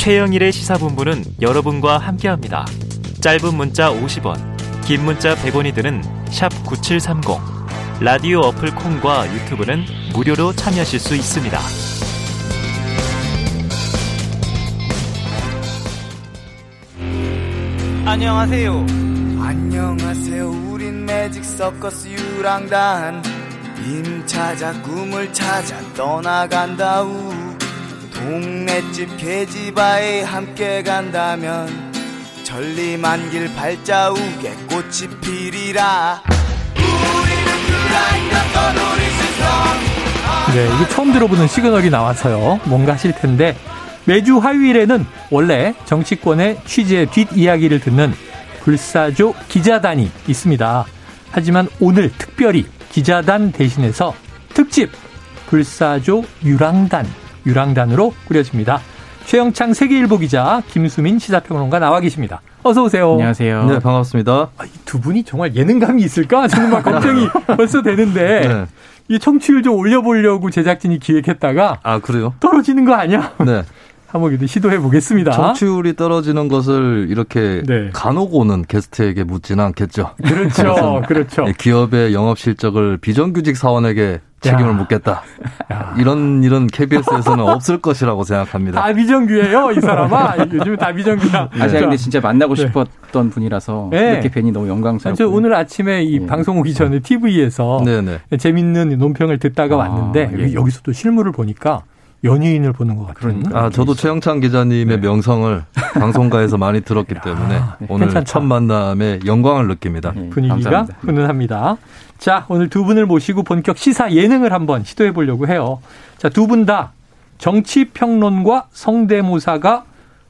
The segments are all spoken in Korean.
최영일의 시사본부는 여러분과 함께합니다. 짧은 문자 50원, 긴 문자 100원이 드는 9730. 라디오 어플 콩과 유튜브는 무료로 참여하실 수 있습니다. 안녕하세요. 안녕하세요. 우린 매직 서커스 유랑단. 임 찾아 꿈을 찾아 떠나간다 우. 동네집 계지바에 함께 간다면 천리만 길 발자국에 꽃이 피리라. 네, 이게 처음 들어보는 시그널이 나와서요. 뭔가 하실 텐데 매주 화요일에는 원래 정치권의 취재 뒷이야기를 듣는 불사조 기자단이 있습니다. 하지만 오늘 특별히 기자단 대신해서 특집 불사조 유랑단, 유랑단으로 꾸려집니다. 최영창 세계일보 기자, 김수민 시사평론가 나와 계십니다. 어서 오세요. 안녕하세요. 네, 반갑습니다. 아, 이두 분이 정말 예능감이 있을까? 저는 막 걱정이 벌써 되는데 네. 이 청취율 좀 올려보려고 제작진이 기획했다가 아, 그래요? 떨어지는 거 아니야? 네. 한번 시도해 보겠습니다. 청취율이 떨어지는 것을 이렇게 네. 간혹 오는 게스트에게 묻지는 않겠죠. 그렇죠, 그렇죠. 예, 기업의 영업 실적을 비정규직 사원에게 책임을 야. 묻겠다. 야. 이런 일은 KBS에서는 없을 것이라고 생각합니다. 다 비정규예요, 이 사람아. 요즘 다 비정규야. 아, 제가 근데 진짜 만나고 네. 싶었던 분이라서 네. 이렇게 뵈니 너무 아, 영광스럽고. 저 오늘 아침에 이 예. 방송 오기 전에 TV에서 네네. 재밌는 논평을 듣다가 아, 왔는데 예. 여기, 여기서 또 실물을 보니까 연예인을 보는 것 같은. 그러니까. 아, 저도 최영창 기자님의 네. 명성을 방송가에서 많이 들었기 때문에 네, 오늘 괜찮다. 첫 만남에 영광을 느낍니다. 예, 분위기가 감사합니다. 훈훈합니다. 자, 오늘 두 분을 모시고 본격 시사 예능을 한번 시도해 보려고 해요. 자, 두 분 다 정치 평론과 성대모사가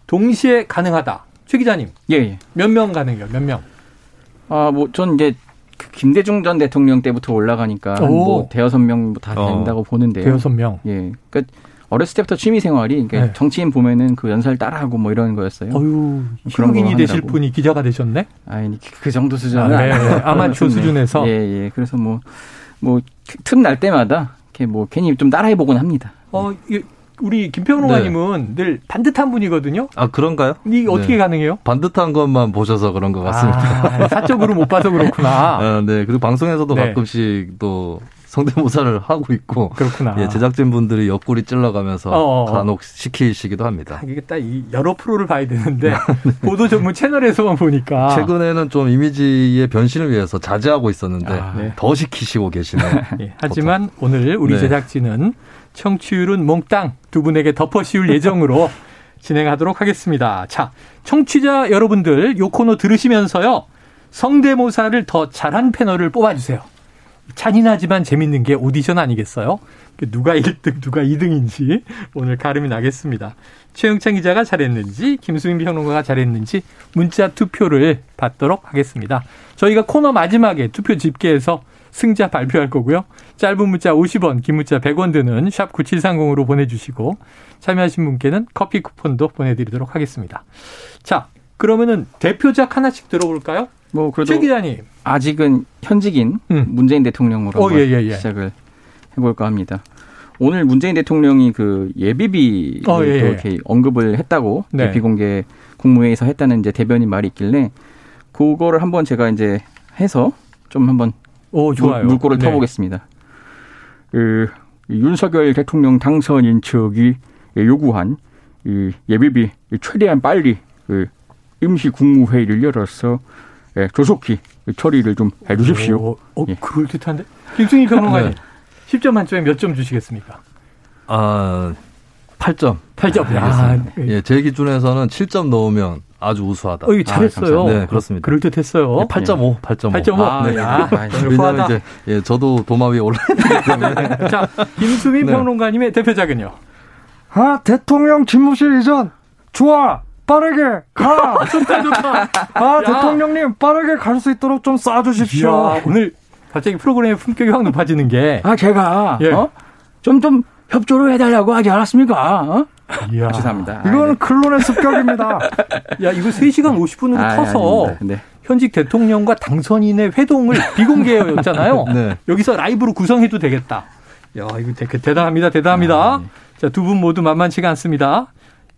동시에 가능하다. 최 기자님, 예, 예. 몇 명 가능해요? 몇 명? 아, 뭐, 전 이제 그 김대중 전 대통령 때부터 올라가니까 한 오. 뭐 대여섯 명다 어. 된다고 보는데요. 대여섯 명. 예. 그러니까 어렸을 때부터 취미 생활이 그러니까 네. 정치인 보면은 그 연설 따라하고 뭐 이런 거였어요. 어유 신인이 되실. 분이 기자가 되셨네? 아니, 그- 그 정도 수준은 아, 네. 아니에요. 아마추어 네. 수준에서? 예, 예. 그래서 뭐, 뭐, 틈 날 때마다 이렇게 뭐 괜히 좀 따라해보곤 합니다. 어, 이- 우리 김평론가님은 늘 반듯한 분이거든요? 아, 그런가요? 이게 어떻게 네. 가능해요? 반듯한 것만 보셔서 그런 것 같습니다. 아, 사적으로 못 봐서 그렇구나. 아, 네. 그리고 방송에서도 네. 가끔씩 또 성대모사를 하고 있고 그렇구나. 예, 제작진 분들이 옆구리 찔러가면서 어어. 간혹 시키시기도 합니다. 아, 이게 딱이 여러 프로를 봐야 되는데 보도 전문 채널에서만 보니까 최근에는 좀 이미지의 변신을 위해서 자제하고 있었는데 아, 네. 더 시키시고 계시네요. 예, 하지만 오늘 우리 네. 제작진은 청취율은 몽땅 두 분에게 덮어씌울 예정으로 진행하도록 하겠습니다. 자, 청취자 여러분들 요 코너 들으시면서요. 성대모사를 더 잘한 패널을 뽑아주세요. 잔인하지만 재밌는 게 오디션 아니겠어요? 그 누가 1등, 누가 2등인지 오늘 가름이 나겠습니다. 최영창 기자가 잘했는지, 김수민 평론가가 잘했는지 문자 투표를 받도록 하겠습니다. 저희가 코너 마지막에 투표 집계해서 승자 발표할 거고요. 짧은 문자 50원, 긴 문자 100원 드는 샵 9730으로 보내주시고 참여하신 분께는 커피 쿠폰도 보내드리도록 하겠습니다. 자, 그러면은 대표작 하나씩 들어볼까요? 뭐, 그래도 최 기자님. 아직은 현직인 음. 문재인 대통령으로 어, 예, 예, 예. 시작을 해볼까 합니다. 오늘 문재인 대통령이 그 예비비를 어, 예, 또 예. 이렇게 언급을 했다고 네. 비공개 국무회의에서 했다는 이제 대변인 말이 있길래 그거를 한번 제가 이제 해서 좀 한번 오, 좋아요. 물, 물꼬를 네. 터보겠습니다. 그 윤석열 대통령 당선인 측이 요구한 이 예비비 최대한 빨리 그 임시 국무회의를 열어서 예, 조속히 처리를 좀 해주십시오. 오, 어, 예. 그럴 듯한데? 김승희 평론가님. 네. 10점 만점에 몇 점 주시겠습니까? 아, 8점. 8점. 야, 예, 제 기준에서는 7점 넣으면 아주 우수하다. 어, 이거 잘했어요. 감사합니다. 네, 그렇습니다. 그럴 듯했어요. 예, 8.5, 8.5. 8.5. 아, 네. 아, 후하다. 이제 예, 저도 도마 위에 올라 있기 때문에 자, 김수민 네. 평론가님의 대표작은요? 아, 대통령 집무실 이전. 좋아. 빠르게 가. 좋다, 좋다. 아, 대통령님 빠르게 갈 수 있도록 좀 쏴주십시오. 이야, 오늘 갑자기 프로그램의 품격이 확 높아지는 게. 아, 제가, 예. 어? 좀, 좀 협조를 해달라고 하지 않았습니까? 어? 이야. 죄송합니다. 이거는 클론의 습격입니다. 야, 이거 3시간 50분으로 아, 터서 아닙니다. 네. 현직 대통령과 당선인의 회동을 비공개였잖아요. 네. 여기서 라이브로 구성해도 되겠다. 야, 이거 대, 대단합니다. 대단합니다. 아, 네. 자, 두 분 모두 만만치가 않습니다.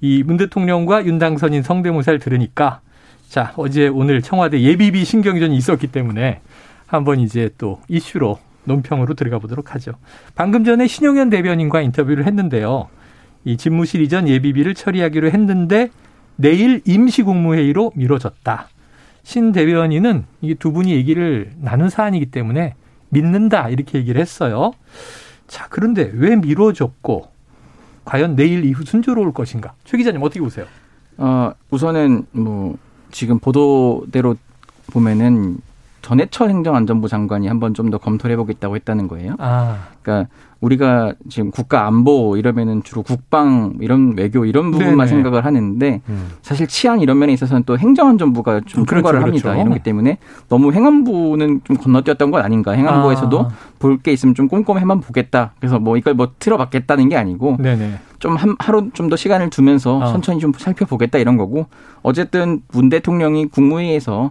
이 문 대통령과 윤 당선인 성대모사를 들으니까 자, 어제 오늘 청와대 예비비 신경전이 있었기 때문에 한번 이제 또 이슈로 논평으로 들어가 보도록 하죠. 방금 전에 신용현 대변인과 인터뷰를 했는데요. 이 집무실 이전 예비비를 처리하기로 했는데 내일 임시국무회의로 미뤄졌다. 신 대변인은 이 두 분이 얘기를 나눈 사안이기 때문에 믿는다 이렇게 얘기를 했어요. 자, 그런데 왜 미뤄졌고 과연 내일 이후 순조로울 것인가? 최 기자님 어떻게 보세요? 어, 우선은 뭐 지금 보도대로 보면은 전해철 행정안전부 장관이 한번 좀 더 검토를 해보겠다고 했다는 거예요. 아, 그러니까 우리가 지금 국가 안보 이러면은 주로 국방 이런 외교 이런 부분만 네네. 생각을 하는데 음. 사실 치안 이런 면에 있어서는 또 행정안전부가 좀 그렇죠, 통과를 그렇죠. 합니다. 이런 것 때문에 너무 행안부는 좀 건너뛰었던 건 아닌가. 행안부에서도 아. 볼게 있으면 좀 꼼꼼히만 보겠다. 그래서 뭐 이걸 뭐 틀어봤겠다는 게 아니고 네네. 좀 한, 하루 좀 더 시간을 두면서 어. 천천히 좀 살펴보겠다 이런 거고 어쨌든 문 대통령이 국무회의에서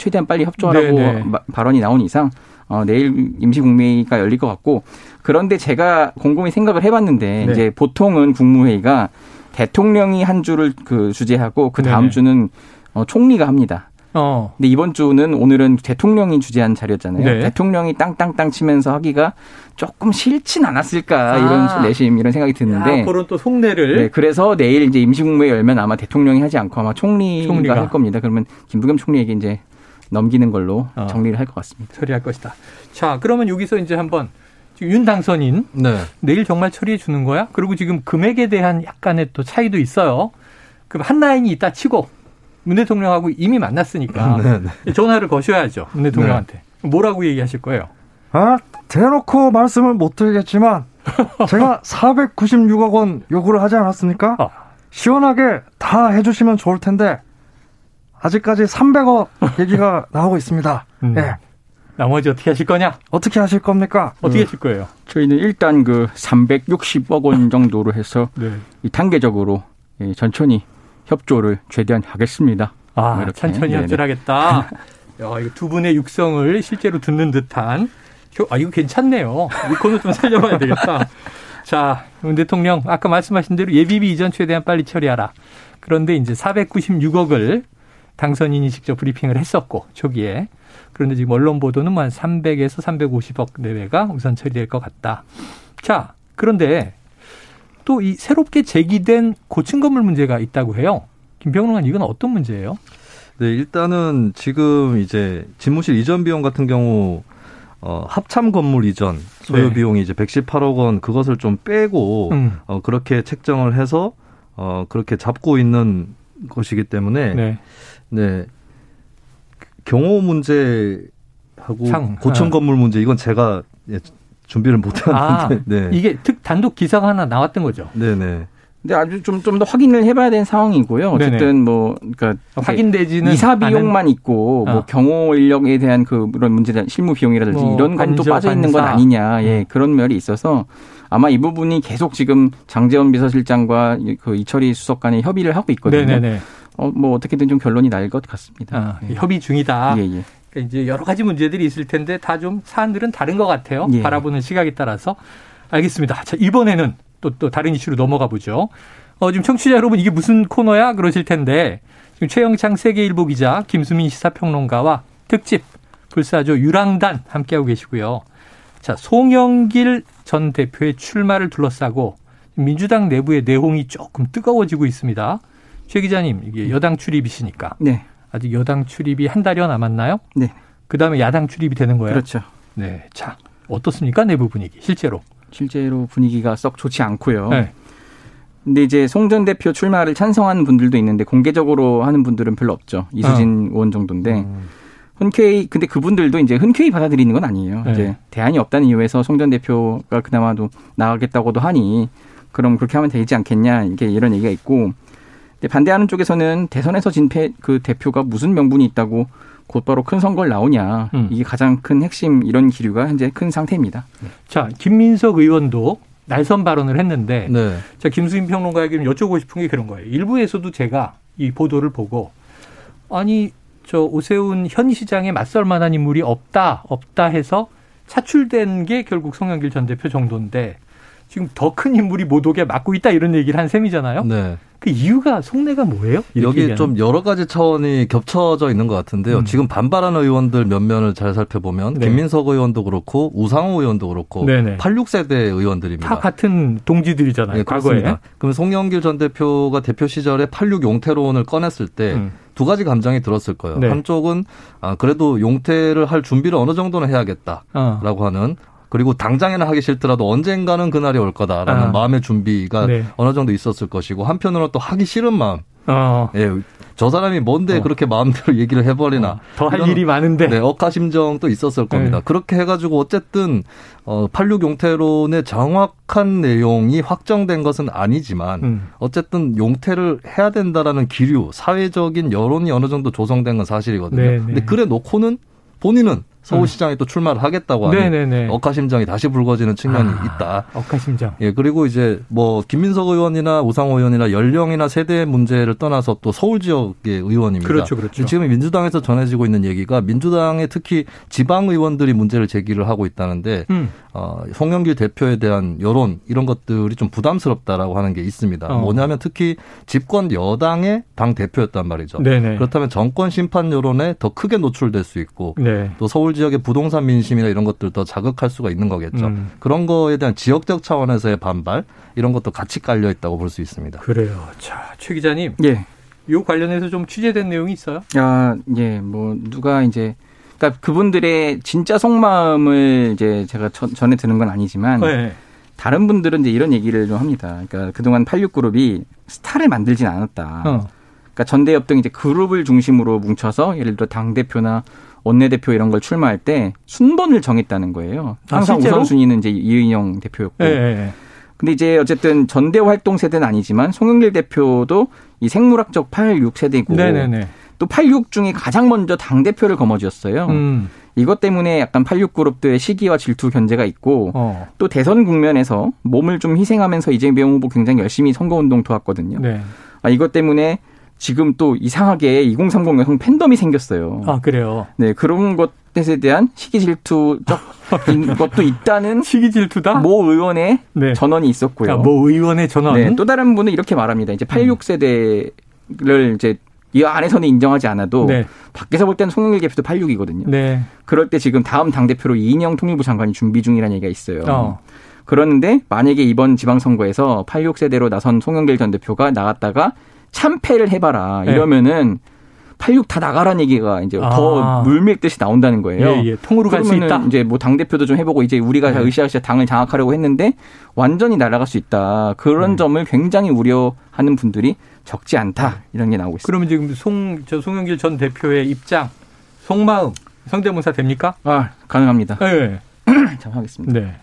최대한 빨리 협조하라고 네네. 마- 발언이 나온 이상 어, 내일 임시국무회의가 열릴 것 같고 그런데 제가 곰곰이 생각을 해봤는데 네. 이제 보통은 국무회의가 대통령이 한 주를 그 주재하고 그 다음 네네. 주는 어, 총리가 합니다. 어, 근데 이번 주는 오늘은 대통령이 주재한 자리였잖아요. 네. 대통령이 땅땅땅 치면서 하기가 조금 싫진 않았을까 아. 이런 내심 이런 생각이 드는데 야, 그런 또 속내를 네, 그래서 내일 이제 임시국무회 열면 아마 대통령이 하지 않고 아마 총리가, 총리가. 할 겁니다. 그러면 김부겸 총리에게 이제 넘기는 걸로 어. 정리를 할 것 같습니다. 처리할 것이다. 자, 그러면 여기서 이제 한번 지금 윤 당선인 네. 내일 정말 처리해 주는 거야? 그리고 지금 금액에 대한 약간의 또 차이도 있어요. 그럼 한 라인이 있다 치고 문 대통령하고 이미 만났으니까 네, 네. 전화를 거셔야죠. 문 대통령한테. 뭐라고 얘기하실 거예요? 아, 대놓고 말씀을 못 드리겠지만 제가 496억 원 요구를 하지 않았습니까? 어. 시원하게 다 해주시면 좋을 텐데 아직까지 300억 얘기가 나오고 있습니다. 음. 예, 나머지 어떻게 하실 거냐? 어떻게 하실 겁니까? 어떻게 하실 거예요? 저희는 일단 그 360억 원 정도로 해서 네. 이 단계적으로 예, 천천히 협조를 최대한 하겠습니다. 아, 뭐 이렇게. 천천히 네네. 협조하겠다. 야, 이거 두 분의 육성을 실제로 듣는 듯한. 저- 아, 이거 괜찮네요. 이 코너 좀 살려봐야 되겠다. 자, 문 대통령, 아까 말씀하신 대로 예비비 이전 최대한 빨리 처리하라. 그런데 이제 496억을 당선인이 직접 브리핑을 했었고, 초기에. 그런데 지금 언론 보도는 뭐 한 300에서 350억 내외가 우선 처리될 것 같다. 자, 그런데 또 이 새롭게 제기된 고층 건물 문제가 있다고 해요. 김병룡은 이건 어떤 문제예요? 네, 일단은 지금 이제 집무실 이전 비용 같은 경우 어, 합참 건물 이전 소요 네. 비용이 이제 118억 원 그것을 좀 빼고 음. 어, 그렇게 책정을 해서 어, 그렇게 잡고 있는 것이기 때문에 네. 네. 경호 문제하고 상, 고층 아. 건물 문제 이건 제가 예, 준비를 못 아, 했는데 네. 이게 특 단독 기사가 하나 나왔던 거죠. 네, 네. 근데 아주 좀 좀 더 확인을 해봐야 되는 상황이고요. 어쨌든 네네. 뭐 그러니까 확인되지는 이사 비용만 있고 어. 뭐 경호 인력에 대한 그 그런 문제 대 실무 비용이라든지 뭐 이런 건 또 빠져 있는 건. 아니냐 예 음. 그런 면이 있어서 아마 이 부분이 계속 지금 장재원 비서실장과 이- 그 이철희 수석 간에 협의를 하고 있거든요. 네네네. 어, 뭐 어떻게든 좀 결론이 날 것 같습니다. 아, 예. 협의 중이다. 예, 예. 그러니까 이제 여러 가지 문제들이 있을 텐데 다 좀 사안들은 다른 것 같아요. 예. 바라보는 시각에 따라서 알겠습니다. 자 이번에는 또 또 다른 이슈로 넘어가 보죠. 어, 지금 청취자 여러분 이게 무슨 코너야 그러실 텐데 지금 최영창 세계일보 기자 김수민 시사평론가와 특집 불사조 유랑단 함께하고 계시고요. 자 송영길 전 대표의 출마를 둘러싸고 민주당 내부의 내홍이 조금 뜨거워지고 있습니다. 최 기자님 이게 여당 출입이시니까 네, 아직 여당 출입이 한 달여 남았나요? 네, 그 다음에 야당 출입이 되는 거예요. 그렇죠. 네. 자, 어떻습니까? 내부 분위기, 실제로. 실제로 분위기가 썩 좋지 않고요. 네. 근데 이제 송 전 대표 출마를 찬성하는 분들도 있는데 공개적으로 하는 분들은 별로 없죠. 이수진 어. 의원 정도인데 음. 흔쾌히 근데 그분들도 이제 흔쾌히 받아들이는 건 아니에요. 네. 이제 대안이 없다는 이유에서 송 전 대표가 그나마도 나가겠다고도 하니 그럼 그렇게 하면 되지 않겠냐 이게 이런 얘기가 있고 반대하는 쪽에서는 대선에서 진패 그 대표가 무슨 명분이 있다고 곧바로 큰 선거를 나오냐 음. 이게 가장 큰 핵심 이런 기류가 현재 큰 상태입니다. 자, 김민석 의원도 날선 발언을 했는데, 네. 자, 김수인 평론가에게 좀 여쭤보고 싶은 게 그런 거예요. 일부에서도 제가 이 보도를 보고, 아니, 저 오세훈 현 시장에 맞설 만한 인물이 없다, 없다 해서 차출된 게 결국 송영길 전 대표 정도인데, 지금 더 큰 인물이 못 오게 막고 있다 이런 얘기를 한 셈이잖아요. 네. 그 이유가 속내가 뭐예요? 여기 얘기하는. 좀 여러 가지 차원이 겹쳐져 있는 것 같은데요. 음. 지금 반발하는 의원들 몇 면을 잘 살펴보면 네. 김민석 의원도 그렇고 우상호 의원도 그렇고 네네. 86세대 의원들입니다. 다 같은 동지들이잖아요. 네, 과거에. 그럼 송영길 전 대표가 대표 시절에 86 용태론을 꺼냈을 때 음. 두 가지 감정이 들었을 거예요. 네. 한쪽은 아, 그래도 용태를 할 준비를 어느 정도는 해야겠다라고 어. 하는 그리고 당장에는 하기 싫더라도 언젠가는 그날이 올 거다라는 아. 마음의 준비가 네. 어느 정도 있었을 것이고 한편으로는 또 하기 싫은 마음. 어. 예, 저 사람이 뭔데 어. 그렇게 마음대로 얘기를 해버리나. 더할 이런 일이 많은데. 네, 억하심정도 있었을 겁니다. 네. 그렇게 해가지고 어쨌든 어, 86 용태론의 정확한 내용이 확정된 것은 아니지만 음. 어쨌든 용태를 해야 된다라는 기류, 사회적인 여론이 어느 정도 조성된 건 사실이거든요. 네, 네. 근데 그래 놓고는 본인은 서울시장에 또 출마를 하겠다고 하는 네네네. 억하심정이 다시 불거지는 측면이 아, 있다. 억하심장. 예, 그리고 이제 뭐 김민석 의원이나 우상호 의원이나 연령이나 세대 문제를 떠나서 또 서울 지역의 의원입니다. 그렇죠, 그렇죠. 지금 민주당에서 전해지고 있는 얘기가 민주당의 특히 지방 의원들이 문제를 제기를 하고 있다는데 음. 어, 송영길 대표에 대한 여론 이런 것들이 좀 부담스럽다라고 하는 게 있습니다. 어. 뭐냐면 특히 집권 여당의 당 대표였단 말이죠. 네네. 그렇다면 정권 심판 여론에 더 크게 노출될 수 있고 네. 또 서울 지역의 부동산 민심이나 이런 것들 더 자극할 수가 있는 거겠죠. 음. 그런 거에 대한 지역적 차원에서의 반발 이런 것도 같이 깔려 있다고 볼 수 있습니다. 그래요. 자, 최 기자님, 예. 요 관련해서 좀 취재된 내용이 있어요? 아, 예, 뭐, 누가 이제, 그러니까 그분들의 진짜 속마음을 이제 제가 전, 전해 드는 건 아니지만, 네. 다른 분들은 이제 이런 얘기를 좀 합니다. 그러니까 그동안 86그룹이 스타를 만들진 않았다. 어. 그러니까 전대협 등 이제 그룹을 중심으로 뭉쳐서 예를 들어 당 대표나 원내대표 이런 걸 출마할 때 순번을 정했다는 거예요. 아, 항상 실제로? 우선순위는 이제 이은영 대표였고. 예, 예. 근데 이제 어쨌든 전대 활동 세대는 아니지만 송영길 대표도 이 생물학적 86 세대고 네네네. 또 86 중에 가장 먼저 당 대표를 거머쥐었어요. 음. 이것 때문에 약간 86 그룹들의 시기와 질투 견제가 있고 어. 또 대선 국면에서 몸을 좀 희생하면서 이재명 후보 굉장히 열심히 선거 운동 도왔거든요. 네. 아, 이것 때문에 지금 또 이상하게 2030 여성 팬덤이 생겼어요. 아, 그래요. 네, 그런 것에 대한 시기 질투적 것도 있다는 시기 질투다? 모 의원의 네. 전언이 있었고요. 아, 뭐 의원의 전원. 네, 또 다른 분은 이렇게 말합니다. 이제 86 세대를 이제 이 안에서는 인정하지 않아도 네. 밖에서 볼 때는 송영길 대표도 86이거든요. 네. 그럴 때 지금 다음 당대표로 이인영 통일부 장관이 준비 중이라는 얘기가 있어요. 어. 그런데 만약에 이번 지방선거에서 86세대로 나선 송영길 전 대표가 나갔다가 참패를 해봐라 네. 이러면은 86 다 나가라는 얘기가 이제 아. 더 물밀듯이 나온다는 거예요. 예, 예. 통으로 갈 수 있다. 이제 뭐 당 대표도 좀 해보고 이제 우리가 네. 으쌰으쌰 당을 장악하려고 했는데 완전히 날아갈 수 있다. 그런 네. 점을 굉장히 우려하는 분들이 적지 않다 이런 게 나오고 있습니다. 그러면 지금 송, 저 송영길 전 대표의 입장, 속마음, 성대모사 됩니까? 아 가능합니다. 네. 참 하겠습니다. 네.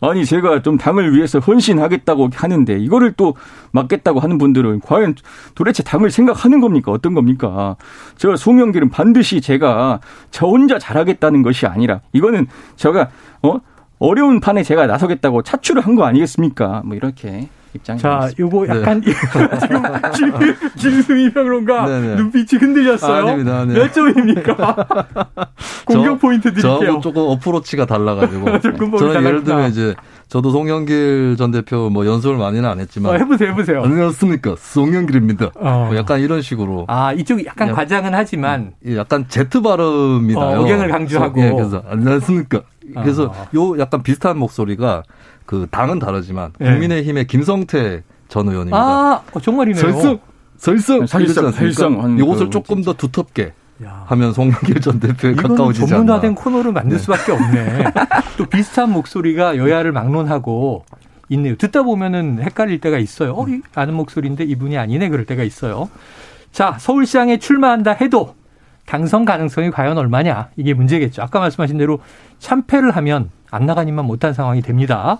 아니 제가 좀 당을 위해서 헌신하겠다고 하는데 이거를 또 막겠다고 하는 분들은 과연 도대체 당을 생각하는 겁니까? 어떤 겁니까? 저 송영길은 반드시 제가 저 혼자 잘하겠다는 것이 아니라 이거는 제가 어? 어려운 판에 제가 나서겠다고 차출을 한 거 아니겠습니까? 뭐 이렇게 입장이 자. 요거 네. 약간 지금 지금 김수미 평론가 네네. 눈빛이 흔들렸어요. 아닙니다, 네. 몇 점입니까? 공격 저- 포인트 드릴게요. 저하고 조금 어프로치가 달라가지고 저 저는 예를 달랐구나. 들면 이제 저도 송영길 전 대표 뭐 연습을 많이는 안 어, 했지만 해보세요, 해보세요. 안녕하십니까 송영길입니다. 어. 뭐 약간 이런 식으로 아, 이쪽 약간 야. 과장은 하지만 예, 약간 제트 발음이 어, 나요. 억양을 강조하고. 예, 그래서 안녕하십니까. 그래서 어. 요 약간 비슷한 목소리가 그 당은 다르지만 예. 국민의힘의 김성태 전 의원입니다. 아, 어, 정말이네요. 설성 설성? 설성 하는 요것을 그 조금 더 두텁게 야. 하면 송영길 전 대표에 가까워지지 전문화된 않나. 코너를 만들 수밖에 없네. 또 비슷한 목소리가 여야를 막론하고 있네요. 듣다 보면은 헷갈릴 때가 있어요. 어, 이 아는 목소리인데 이분이 아니네 그럴 때가 있어요. 자, 서울시장에 출마한다 해도 당선 가능성이 과연 얼마냐 이게 문제겠죠. 아까 말씀하신 대로 참패를 하면 안 나가니만 못한 상황이 됩니다.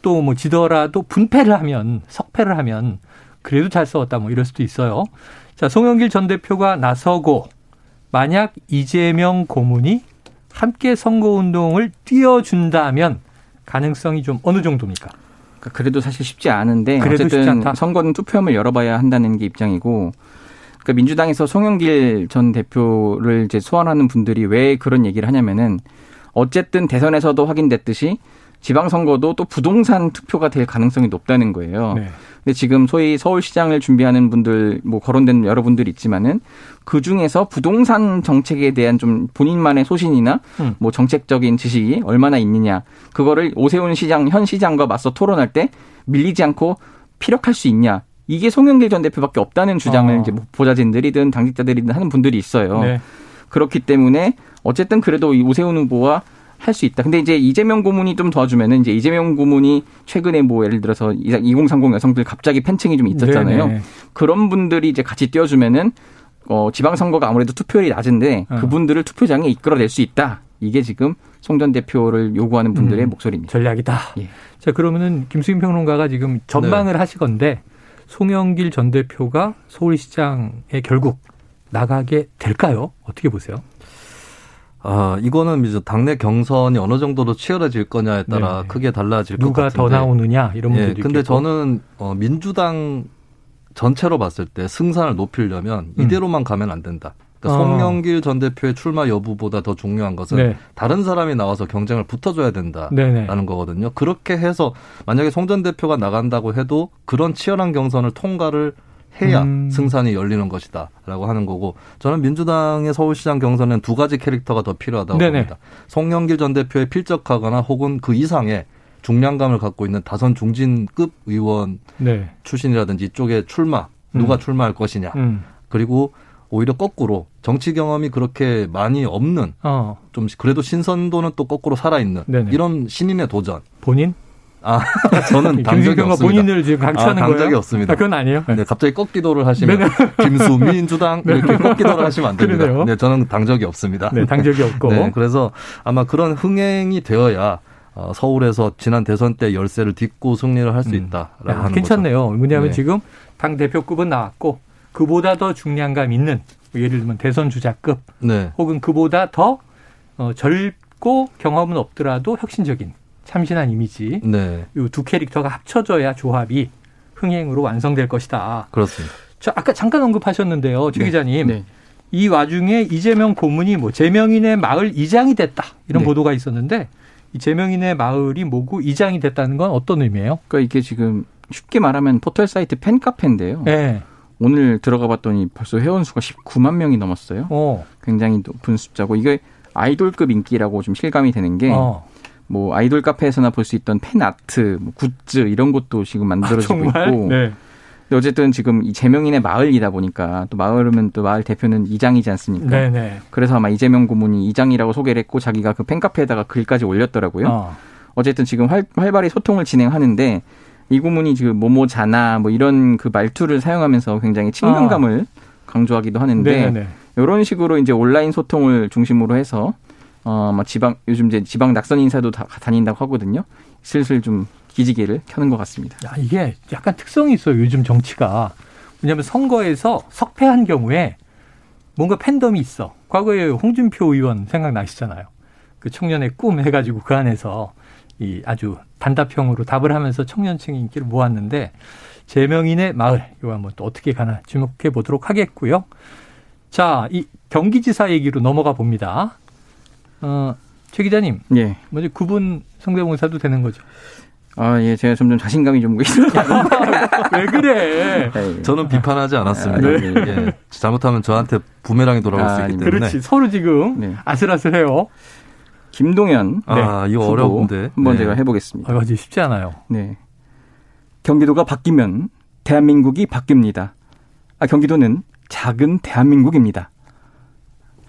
또 뭐 지더라도 분패를 하면 석패를 하면 그래도 잘 싸웠다 뭐 이럴 수도 있어요. 자, 송영길 전 대표가 나서고 만약 이재명 고문이 함께 선거운동을 띄워준다면 가능성이 좀 어느 정도입니까? 그러니까 그래도 사실 쉽지 않은데 그래도 쉽지 어쨌든 않다. 선거는 투표함을 열어봐야 한다는 게 입장이고 그러니까 민주당에서 송영길 전 대표를 이제 소환하는 분들이 왜 그런 얘기를 하냐면은 어쨌든 대선에서도 확인됐듯이 지방선거도 또 부동산 투표가 될 가능성이 높다는 거예요. 네. 근데 지금 소위 서울시장을 준비하는 분들, 뭐 거론된 여러분들 있지만은 그 중에서 부동산 정책에 대한 좀 본인만의 소신이나 음. 뭐 정책적인 지식이 얼마나 있느냐. 그거를 오세훈 시장, 현 시장과 맞서 토론할 때 밀리지 않고 피력할 수 있냐. 이게 송영길 전 대표밖에 없다는 주장을 어. 이제 뭐 보좌진들이든 당직자들이든 하는 분들이 있어요. 네. 그렇기 때문에 어쨌든 그래도 이 오세훈 후보와 할 수 있다. 근데 이제 이재명 고문이 좀 도와주면은 이제 이재명 고문이 최근에 뭐 예를 들어서 2030 여성들 갑자기 팬층이 좀 있었잖아요. 네네. 그런 분들이 이제 같이 띄워주면은 어 지방선거가 아무래도 투표율이 낮은데 어. 그분들을 투표장에 이끌어낼 수 있다. 이게 지금 송 전 대표를 요구하는 분들의 음. 목소리입니다. 전략이다. 예. 자, 그러면은 김수인 평론가가 지금 전망을 하시건데 송영길 전 대표가 서울시장에 결국 나가게 될까요? 어떻게 보세요? 아, 이거는 이제 당내 경선이 어느 정도로 치열해질 거냐에 따라 네. 크게 달라질 것 누가 같은데. 더 나오느냐 이런 예, 문제도 근데 있겠고. 저는 어, 민주당 전체로 봤을 때 승산을 높이려면 음. 이대로만 가면 안 된다. 그러니까 어. 송영길 전 대표의 출마 여부보다 더 중요한 것은 네. 다른 사람이 나와서 경쟁을 붙어줘야 된다라는 네네. 거거든요. 그렇게 해서 만약에 송 전 대표가 나간다고 해도 그런 치열한 경선을 통과를 해야 음. 승산이 열리는 것이다라고 하는 거고 저는 민주당의 서울시장 경선엔 두 가지 캐릭터가 더 필요하다고 네네. 봅니다. 송영길 전 대표에 필적하거나 혹은 그 이상의 중량감을 갖고 있는 다선 중진급 의원 네. 출신이라든지 이쪽에 출마 누가 음. 출마할 것이냐 음. 그리고 오히려 거꾸로 정치 경험이 그렇게 많이 없는 어. 좀 그래도 신선도는 또 거꾸로 살아있는 네네. 이런 신인의 도전. 본인? 아 저는 당 김수인 적이 평론가 없습니다. 본인을 지금 강추하는 아, 거예요? 당 적이 없습니다. 아, 그건 아니에요. 네, 갑자기 꺾기도를 하시면 네 네. 김수 민 주당 이렇게 꺾기도를 하시면 안 됩니다. 그러네요. 네, 저는 당 적이 없습니다. 네, 당적이 없고. 네, 그래서 아마 그런 흥행이 되어야 어, 서울에서 지난 대선 때 열세를 딛고 승리를 할수 음. 있다라고 야, 하는 괜찮네요. 왜냐하면 네. 지금 당 대표급은 나왔고 그보다 더 중량감 있는 뭐 예를 들면 대선 주자급. 네. 혹은 그보다 더 어, 젊고 경험은 없더라도 혁신적인 참신한 이미지 네. 이두 캐릭터가 합쳐져야 조합이 흥행으로 완성될 것이다. 그렇습니다. 자, 아까 잠깐 언급하셨는데요, 최 네. 기자님. 네. 이 와중에 이재명 고문이 뭐 제명인의 마을 이장이 됐다 이런 네. 보도가 있었는데 이 제명인의 마을이 뭐고 이장이 됐다는 건 어떤 의미예요? 그러니까 이게 지금 쉽게 말하면 포털 사이트 팬카페인데요. 네. 오늘 들어가 봤더니 벌써 회원 수가 19만 명이 넘었어요. 어. 굉장히 높은 숫자고 이게 아이돌급 인기라고 좀 실감이 되는 게 어. 뭐 아이돌 카페에서나 볼 수 있던 팬 아트, 뭐 굿즈 이런 것도 지금 만들어지고 아? 있고. 네. 근데 어쨌든 지금 이 재명이네 마을이다 보니까 또 마을이면 또 마을 대표는 이장이지 않습니까? 네, 네. 그래서 아마 이재명 고문이 이장이라고 소개를 했고 자기가 그 팬카페에다가 글까지 올렸더라고요. 어. 어쨌든 지금 활, 활발히 소통을 진행하는데 이 고문이 지금 뭐뭐자나 뭐 이런 그 말투를 사용하면서 굉장히 친근감을 강조하기도 하는데 네, 네. 이런 식으로 이제 온라인 소통을 중심으로 해서 어막 지방 요즘 이제 지방 낙선 인사도 다 다닌다고 하거든요. 슬슬 좀 기지개를 켜는 것 같습니다. 야, 이게 약간 특성이 있어요. 요즘 정치가. 왜냐하면 선거에서 석패한 경우에 뭔가 팬덤이 있어. 과거에 홍준표 의원 생각나시잖아요. 그 청년의 꿈 해가지고 그 안에서 이 아주 단답형으로 답을 하면서 청년층의 인기를 모았는데 제명인의 마을 이거 한번 또 어떻게 가나 주목해 보도록 하겠고요. 자, 이 경기지사 얘기로 넘어가 봅니다. 어, 최 기자님, 예. 먼저 구분 성대모사도 되는 거죠? 아, 예, 제가 점점 자신감이 좀 있어요. 왜 그래? 예. 저는 비판하지 않았습니다. 아, 네. 예. 잘못하면 저한테 부메랑이 돌아올 수 아, 있기 아닙니다. 때문에. 그렇지. 서로 지금 네. 아슬아슬해요. 김동연 아, 이거 후보 어려운데. 한번 네. 제가 해보겠습니다. 아, 맞지 쉽지 않아요. 네. 경기도가 바뀌면 대한민국이 바뀝니다. 아, 경기도는 작은 대한민국입니다.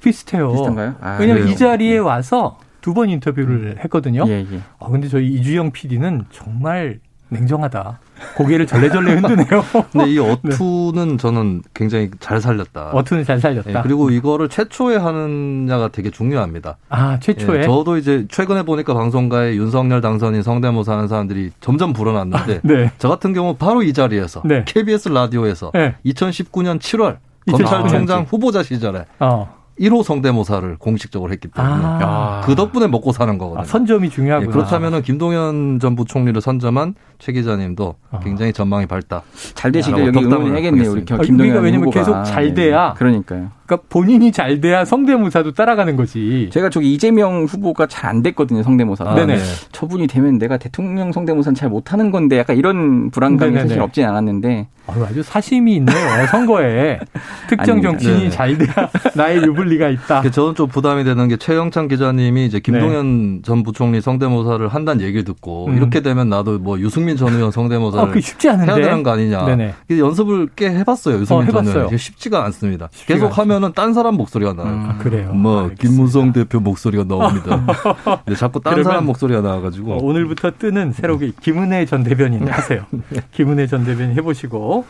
비슷해요. 비슷한가요? 아, 왜냐면 네. 이 자리에 와서 두 번 인터뷰를 했거든요. 예, 예. 아, 근데 저희 이주영 PD는 정말 냉정하다. 고개를 절레절레 흔드네요. 근데 이 어투는 저는 굉장히 잘 살렸다. 어투는 잘 살렸다. 예, 그리고 이거를 최초에 하느냐가 되게 중요합니다. 아, 최초에. 예, 저도 이제 최근에 보니까 방송가에 윤석열 당선인 성대모사 하는 사람들이 점점 불어났는데 네. 저 같은 경우 바로 이 자리에서 네. KBS 라디오에서 네. 2019년 7월 2019년 검찰총장 후보자 시절에 어. 1호 성대모사를 공식적으로 했기 때문에 아. 그 덕분에 먹고 사는 거거든요. 아, 선점이 예, 중요하구나. 그렇다면은 김동연 전 부총리를 선점한 최 기자님도 어. 굉장히 전망이 밝다. 잘 되시길 여기 응원해야겠네요. 우리 김동현 왜냐면 계속 잘 돼야. 그러니까요. 그러니까 본인이 잘 돼야 성대모사도 따라가는 거지. 제가 저기 이재명 후보가 잘 안 됐거든요. 성대모사. 아, 네네. 저분이 되면 내가 대통령 성대모사는 잘 못하는 건데 약간 이런 불안감이 네네네. 사실 없진 않았는데. 아주 사심이 있네요. 선거에 특정 정치인이 잘 돼야 나의 유불리가 있다. 저는 좀 부담이 되는 게 최영찬 기자님이 이제 김동연 네. 전 부총리 성대모사를 한다는 얘기를 듣고 음. 이렇게 되면 나도 뭐 유승민 전 의원 성대모사를 어, 쉽지 않은데? 해야 되는 거 아니냐. 네네. 연습을 꽤 해봤어요. 유승민 어, 전 의원. 쉽지가 않습니다. 계속 하면은 딴 사람 목소리가 나요. 음, 아, 그래요. 뭐 알겠습니다. 김무성 대표 목소리가 나옵니다. 근데 자꾸 딴 사람 목소리가 나와가지고 어, 오늘부터 뜨는 새로게 김은혜 전 대변인 하세요. 네. 김은혜 전 대변인 해보시고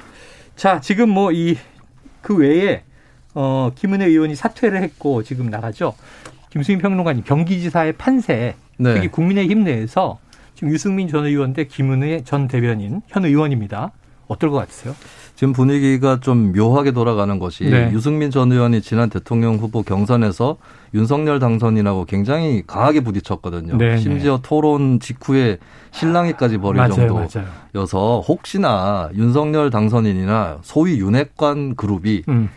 자 지금 뭐 이 그 외에 어 김은혜 의원이 사퇴를 했고 지금 나가죠. 김수인 평론가님 경기지사의 판세 네. 특히 국민의힘 내에서 지금 유승민 전 의원 대 김은혜 전 대변인 현 의원입니다. 어떨 것 같으세요? 지금 분위기가 좀 묘하게 돌아가는 것이 네. 유승민 전 의원이 지난 대통령 후보 경선에서 윤석열 당선인하고 굉장히 강하게 부딪혔거든요. 네, 네. 심지어 토론 직후에 신랑이까지 벌일 맞아요, 정도여서 맞아요. 혹시나 윤석열 당선인이나 소위 윤핵관 그룹이 음.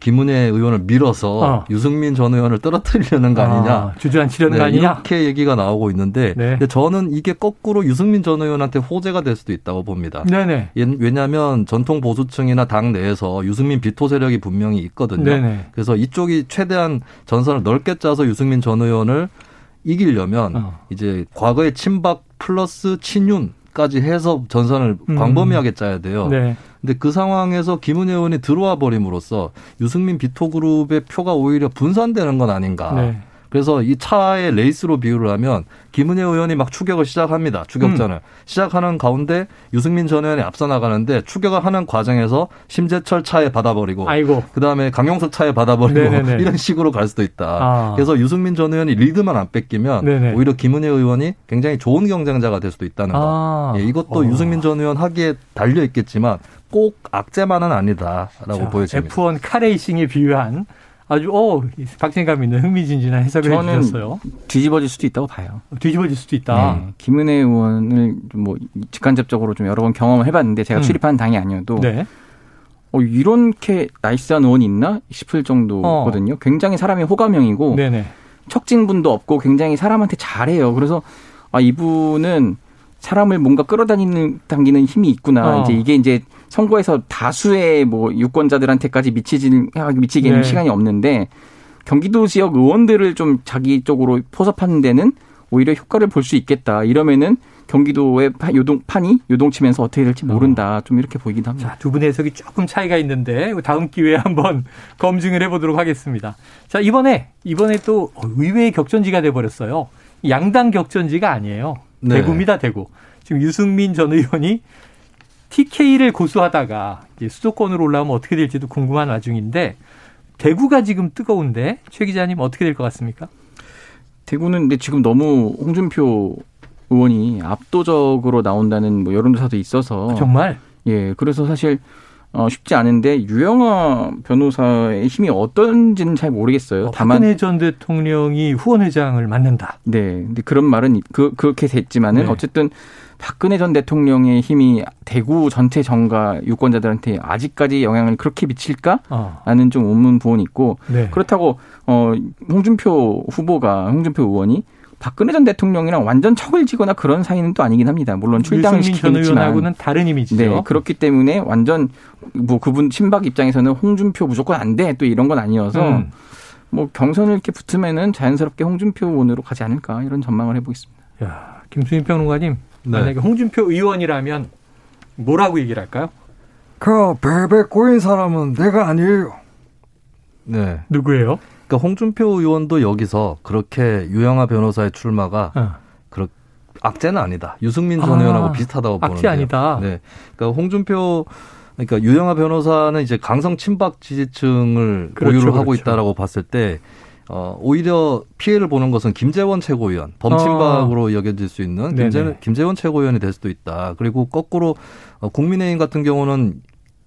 김은혜 의원을 밀어서 어. 유승민 전 의원을 떨어뜨리려는 거 아니냐. 아, 주저앉히려는 네, 거 아니냐. 이렇게 얘기가 나오고 있는데 네. 근데 저는 이게 거꾸로 유승민 전 의원한테 호재가 될 수도 있다고 봅니다. 네네. 왜냐하면 전통 보수층이나 당 내에서 유승민 비토 세력이 분명히 있거든요. 네네. 그래서 이쪽이 최대한 전선을 넓게 짜서 유승민 전 의원을 이기려면 어. 이제 과거의 친박 플러스 친윤 까지 해서 전선을 음. 광범위하게 짜야 돼요. 네. 근데 그 상황에서 김은혜 의원이 들어와 버림으로써 유승민 비토그룹의 표가 오히려 분산되는 건 아닌가. 네. 그래서 이 차의 레이스로 비유를 하면 김은혜 의원이 막 추격을 시작합니다. 추격전을 음. 시작하는 가운데 유승민 전 의원이 앞서 나가는데 추격을 하는 과정에서 심재철 차에 받아버리고, 아이고. 그다음에 강용석 차에 받아버리고 네네네. 이런 식으로 갈 수도 있다. 아. 그래서 유승민 전 의원이 리드만 안 뺏기면 네네. 오히려 김은혜 의원이 굉장히 좋은 경쟁자가 될 수도 있다는 거. 아. 예, 이것도 어. 유승민 전 의원 하기에 달려 있겠지만 꼭 악재만은 아니다라고 보여집니다. F1 카레이싱에 비유한 아주 어 박진감 있는 흥미진진한 해석을 해주셨어요. 뒤집어질 수도 있다고 봐요. 뒤집어질 수도 있다. 네. 김은혜 의원을 뭐 직간접적으로 좀 여러 번 경험을 해봤는데 제가 음. 출입한 당이 아니어도 네. 어, 이렇게 나이스한 의원이 있나 싶을 정도거든요. 어. 굉장히 사람이 호감형이고 네네. 척진분도 없고 굉장히 사람한테 잘해요. 그래서 아 이분은 사람을 뭔가 끌어다니는 당기는 힘이 있구나. 어. 이제 이게 이제 선거에서 다수의 뭐 유권자들한테까지 미치진 미치기에는 네. 시간이 없는데 경기도 지역 의원들을 좀 자기 쪽으로 포섭하는 데는 오히려 효과를 볼 수 있겠다. 이러면은 경기도의 요동 판이 요동치면서 어떻게 될지 모른다. 좀 이렇게 보이기도 합니다. 자, 두 분의 해석이 조금 차이가 있는데 다음 기회에 한번 검증을 해보도록 하겠습니다. 자, 이번에 이번에 또 의외의 격전지가 돼 버렸어요. 양당 격전지가 아니에요. 네. 대구입니다, 대구. 지금 유승민 전 의원이 TK를 고수하다가 이제 수도권으로 올라오면 어떻게 될지도 궁금한 와중인데 대구가 지금 뜨거운데 최 기자님 어떻게 될 것 같습니까? 대구는 근데 지금 너무 홍준표 의원이 압도적으로 나온다는 뭐 여론조사도 있어서 아, 정말 예 그래서 사실 어, 쉽지 않은데 유영아 변호사의 힘이 어떤지는 잘 모르겠어요. 어, 다만 박근혜 전 대통령이 후원회장을 맡는다. 네, 근데 그런 말은 그 그렇게 됐지만은 네. 어쨌든 박근혜 전 대통령의 힘이 대구 전체 정가 유권자들한테 아직까지 영향을 그렇게 미칠까라는 어. 좀 의문 부분이 있고 네. 그렇다고 어 홍준표 후보가 홍준표 의원이 박근혜 전 대통령이랑 완전 척을 지거나 그런 사이는 또 아니긴 합니다. 물론 출당을 시키긴 했지만 다른 이미지죠. 네, 그렇기 때문에 완전 뭐 그분 친박 입장에서는 홍준표 무조건 안 돼 또 이런 건 아니어서 음. 뭐 경선을 이렇게 붙으면은 자연스럽게 홍준표 의원으로 가지 않을까 이런 전망을 해보겠습니다. 야, 김수인 평론가님 네. 만약에 홍준표 의원이라면 뭐라고 얘기를 할까요? 그 베베 꼬인 사람은 내가 아니에요. 네. 누구예요? 그러니까 홍준표 의원도 여기서 그렇게 유영아 변호사의 출마가 어. 그렇 악재는 아니다. 유승민 전 아, 의원하고 비슷하다고 보는데. 악재 아니다. 네. 그러니까 홍준표 그러니까 유영아 변호사는 이제 강성 친박 지지층을 그렇죠, 보유를 하고 그렇죠. 있다라고 봤을 때 어, 오히려 피해를 보는 것은 김재원 최고위원, 범친박으로 어. 여겨질 수 있는 김재, 김재원 최고위원이 될 수도 있다. 그리고 거꾸로 어, 국민의힘 같은 경우는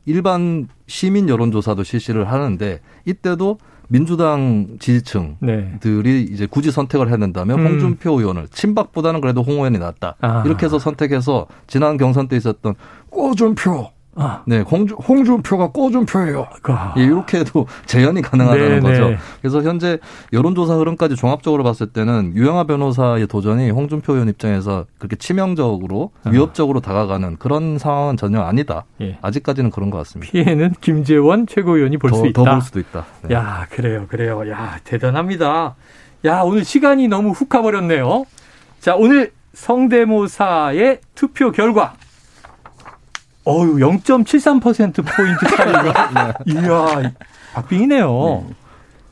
일반 시민 여론조사도 실시를 하는데 이때도 민주당 지지층들이 네. 이제 굳이 선택을 해야 된다면 음. 홍준표 의원을 친박보다는 그래도 홍 의원이 낫다. 아. 이렇게 해서 선택해서 지난 경선 때 있었던 꼬준표 아. 네, 홍준, 홍준표가 꼬준표예요. 아. 예, 이렇게 해도 재현이 가능하다는 네네. 거죠. 그래서 현재 여론조사 흐름까지 종합적으로 봤을 때는 유영아 변호사의 도전이 홍준표 의원 입장에서 그렇게 치명적으로 아. 위협적으로 다가가는 그런 상황은 전혀 아니다. 예. 아직까지는 그런 것 같습니다. 피해는 김재원 최고위원이 볼 수 있다. 더 볼 수도 있다. 네. 야, 그래요, 그래요. 야, 대단합니다. 야, 오늘 시간이 너무 훅 가버렸네요. 자, 오늘 성대모사의 투표 결과. 어유 0.73%포인트 차이가. 네. 이야, 박빙이네요. 네.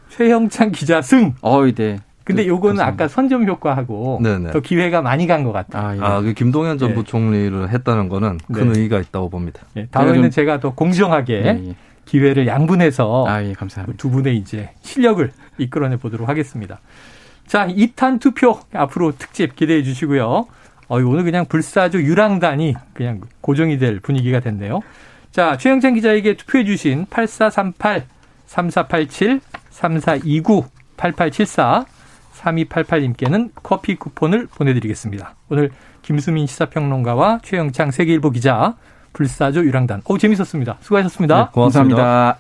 최형찬 기자 승. 어이, 네. 근데 그, 요거는 아까 선점 효과하고 네네. 더 기회가 많이 간 것 같아요. 아, 예. 아, 그 김동연 전 네. 부총리를 했다는 거는 큰 네. 의의가 있다고 봅니다. 네, 다음에는 제가 더 공정하게 네, 예. 기회를 양분해서 아, 예, 감사합니다. 두 분의 이제 실력을 이끌어내 보도록 하겠습니다. 자, 2탄 투표 앞으로 특집 기대해 주시고요. 어, 오늘 그냥 불사조 유랑단이 그냥 고정이 될 분위기가 됐네요. 자, 최영찬 기자에게 투표해 주신 8438, 3487, 3429, 8874, 3288님께는 커피 쿠폰을 보내드리겠습니다. 오늘 김수민 시사평론가와 최영창 세계일보 기자, 불사조 유랑단. 오, 재밌었습니다. 수고하셨습니다. 네, 고맙습니다. 감사합니다.